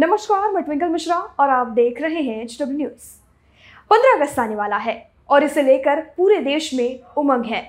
नमस्कार, मैं ट्विंकल मिश्रा और आप देख रहे हैं एच डब्ल्यू न्यूज़ पंद्रह अगस्त आने वाला है और इसे लेकर पूरे देश में उमंग है।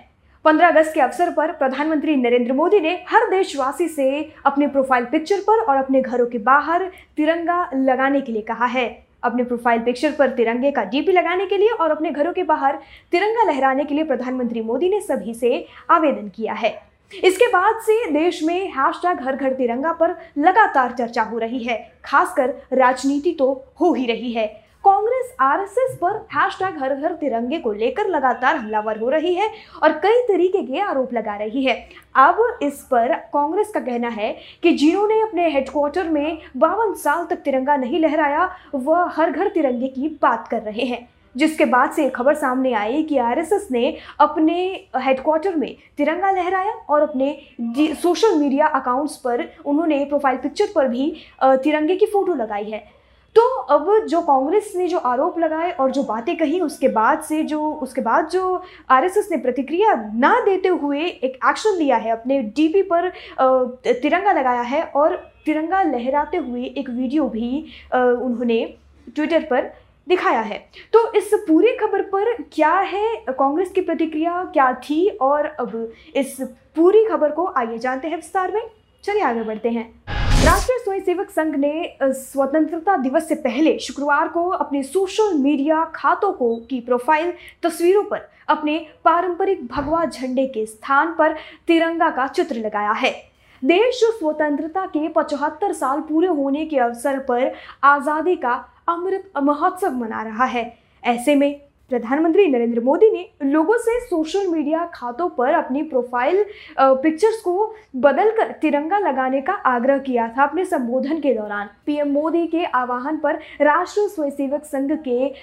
पंद्रह अगस्त के अवसर पर प्रधानमंत्री नरेंद्र मोदी ने हर देशवासी से अपने प्रोफ़ाइल पिक्चर पर और अपने घरों के बाहर तिरंगा लगाने के लिए कहा है। अपने प्रोफ़ाइल पिक्चर पर तिरंगे का डीपी लगाने के लिए और अपने घरों के बाहर तिरंगा लहराने के लिए प्रधानमंत्री मोदी ने सभी से आवेदन किया है। इसके बाद से देश में हैशटैग हर घर तिरंगा पर लगातार चर्चा हो रही है। खासकर राजनीति तो हो ही रही है। कांग्रेस, आरएसएस पर हैशटैग हर घर तिरंगे को लेकर लगातार हमलावर हो रही है और कई तरीके के आरोप लगा रही है। अब इस पर कांग्रेस का कहना है कि जिन्होंने अपने हेडक्वार्टर में बावन साल तक तिरंगा नहीं लहराया, वह हर घर तिरंगे की बात कर रहे हैं। जिसके बाद से खबर सामने आई कि आरएसएस ने अपने हेडक्वार्टर में तिरंगा लहराया और अपने सोशल मीडिया अकाउंट्स पर उन्होंने प्रोफ़ाइल पिक्चर पर भी तिरंगे की फ़ोटो लगाई है। तो अब जो कांग्रेस ने जो आरोप लगाए और जो बातें कही, उसके बाद से जो, उसके बाद जो आरएसएस ने प्रतिक्रिया ना देते हुए एक एक्शन लिया है, अपने डीपी पर तिरंगा लगाया है और तिरंगा लहराते हुए एक वीडियो भी उन्होंने ट्विटर पर दिखाया है। तो इस पूरी खबर पर क्या है, कांग्रेस की प्रतिक्रिया क्या थी और अब इस पूरी खबर को आइए जानते हैं विस्तार में। चलिए आगे बढ़ते हैं। राष्ट्रीय स्वयंसेवक संघ ने स्वतंत्रता दिवस से पहले शुक्रवार को अपने सोशल मीडिया खातों को, की प्रोफ़ाइल तस्वीरों पर अपने पारंपरिक भगवा झंडे के स्थान पर तिरंगा का चित्र लगाया है। देश स्वतंत्रता के पचहत्तर साल पूरे होने के अवसर पर आज़ादी का अमृत महोत्सव मना रहा है। ऐसे में प्रधानमंत्री नरेंद्र मोदी ने लोगों से सोशल मीडिया खातों पर अपनी प्रोफ़ाइल पिक्चर्स को बदलकर तिरंगा लगाने का आग्रह किया था अपने संबोधन के दौरान। पीएम मोदी के आह्वान पर राष्ट्रीय स्वयंसेवक संघ के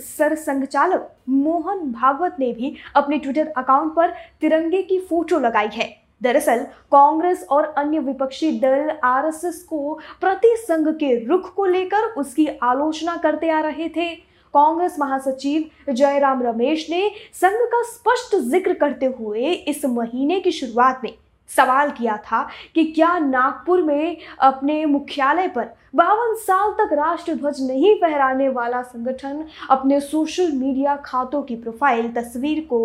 सर संघचालक मोहन भागवत ने भी अपने ट्विटर अकाउंट पर तिरंगे की फ़ोटो लगाई है। दरअसल, कांग्रेस और अन्य विपक्षी दल आरएसएस को प्रति संघ के रुख को लेकर उसकी आलोचना करते आ रहे थे। कांग्रेस महासचिव जयराम रमेश ने संघ का स्पष्ट ज़िक्र करते हुए इस महीने की शुरुआत में सवाल किया था कि क्या नागपुर में अपने मुख्यालय पर बावन साल तक राष्ट्र ध्वज नहीं फहराने वाला संगठन अपने सोशल मीडिया खातों की प्रोफ़ाइल तस्वीर को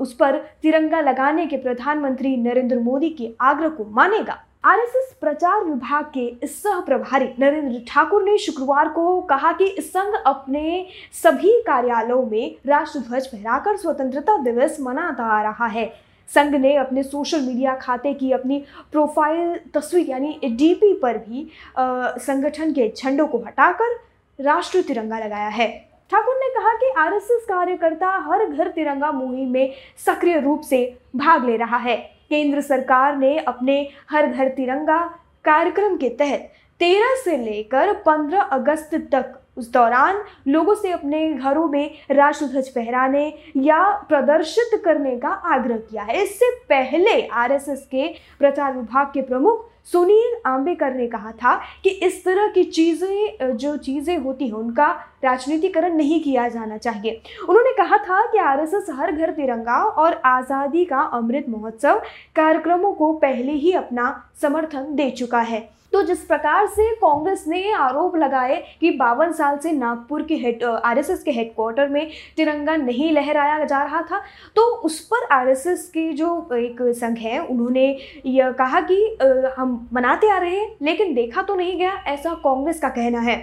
उस पर तिरंगा लगाने के प्रधानमंत्री नरेंद्र मोदी के आग्रह को मानेगा। आरएसएस प्रचार विभाग के सह प्रभारी नरेंद्र ठाकुर ने शुक्रवार को कहा कि संघ अपने सभी कार्यालयों में राष्ट्र ध्वज फहराकर स्वतंत्रता दिवस मनाता आ रहा है। संघ ने अपने सोशल मीडिया खाते की अपनी प्रोफ़ाइल तस्वीर, यानी डीपी पर भी संगठन के झंडों को हटाकर राष्ट्रीय तिरंगा लगाया है। ठाकुर ने कहा कि आरएसएस कार्यकर्ता हर घर तिरंगा मुहिम में सक्रिय रूप से भाग ले रहा है। केंद्र सरकार ने अपने हर घर तिरंगा कार्यक्रम के तहत 13 से लेकर 15 अगस्त तक उस दौरान लोगों से अपने घरों में राष्ट्रध्वज फहराने या प्रदर्शित करने का आग्रह किया है। इससे पहले आरएसएस के प्रचार विभाग के प्रमुख सुनील आम्बेकर ने कहा था कि इस तरह की चीज़ें, जो चीज़ें होती हैं, उनका राजनीतिकरण नहीं किया जाना चाहिए। उन्होंने कहा था कि आरएसएस हर घर तिरंगा और आज़ादी का अमृत महोत्सव कार्यक्रमों को पहले ही अपना समर्थन दे चुका है। तो जिस प्रकार से कांग्रेस ने आरोप लगाए कि बावन साल से नागपुर के हेड आरएसएस के हेडक्वार्टर में तिरंगा नहीं लहराया जा रहा था तो उस पर आरएसएस के जो एक संघ है, उन्होंने यह कहा कि हम मनाते आ रहे हैं, लेकिन देखा तो नहीं गया, ऐसा कांग्रेस का कहना है।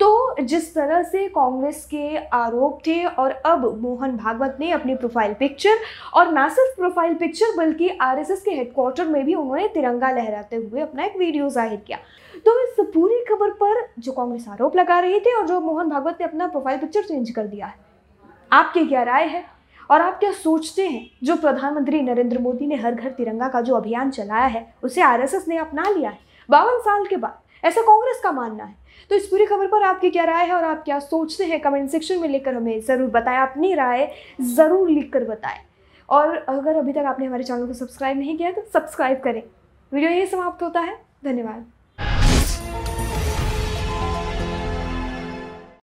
तो जिस तरह से कांग्रेस के आरोप थे और अब मोहन भागवत ने अपनी प्रोफ़ाइल पिक्चर और ना सिर्फ़ प्रोफ़ाइल पिक्चर बल्कि आरएसएस के हेडक्वार्टर में भी उन्होंने तिरंगा लहराते हुए अपना एक वीडियो ज़ाहिर किया। तो इस पूरी खबर पर जो कांग्रेस आरोप लगा रही थी और जो मोहन भागवत ने अपना प्रोफ़ाइल पिक्चर चेंज कर दिया है, आपकी क्या राय है? और आप क्या सोचते हैं, जो प्रधानमंत्री नरेंद्र मोदी ने हर घर तिरंगा का जो अभियान चलाया है, उसे आरएसएस ने अपना लिया है? बावन साल के बाद ऐसा कांग्रेस का मानना है। तो इस पूरी खबर पर आपकी क्या राय है और आप क्या सोचते हैं? कमेंट सेक्शन में लेकर हमें ज़रूर बताएँ। अपनी राय ज़रूर लिख कर बताएँ। और अगर अभी तक आपने हमारे चैनल को सब्सक्राइब नहीं किया तो सब्सक्राइब करें। वीडियो यही समाप्त होता है। धन्यवाद।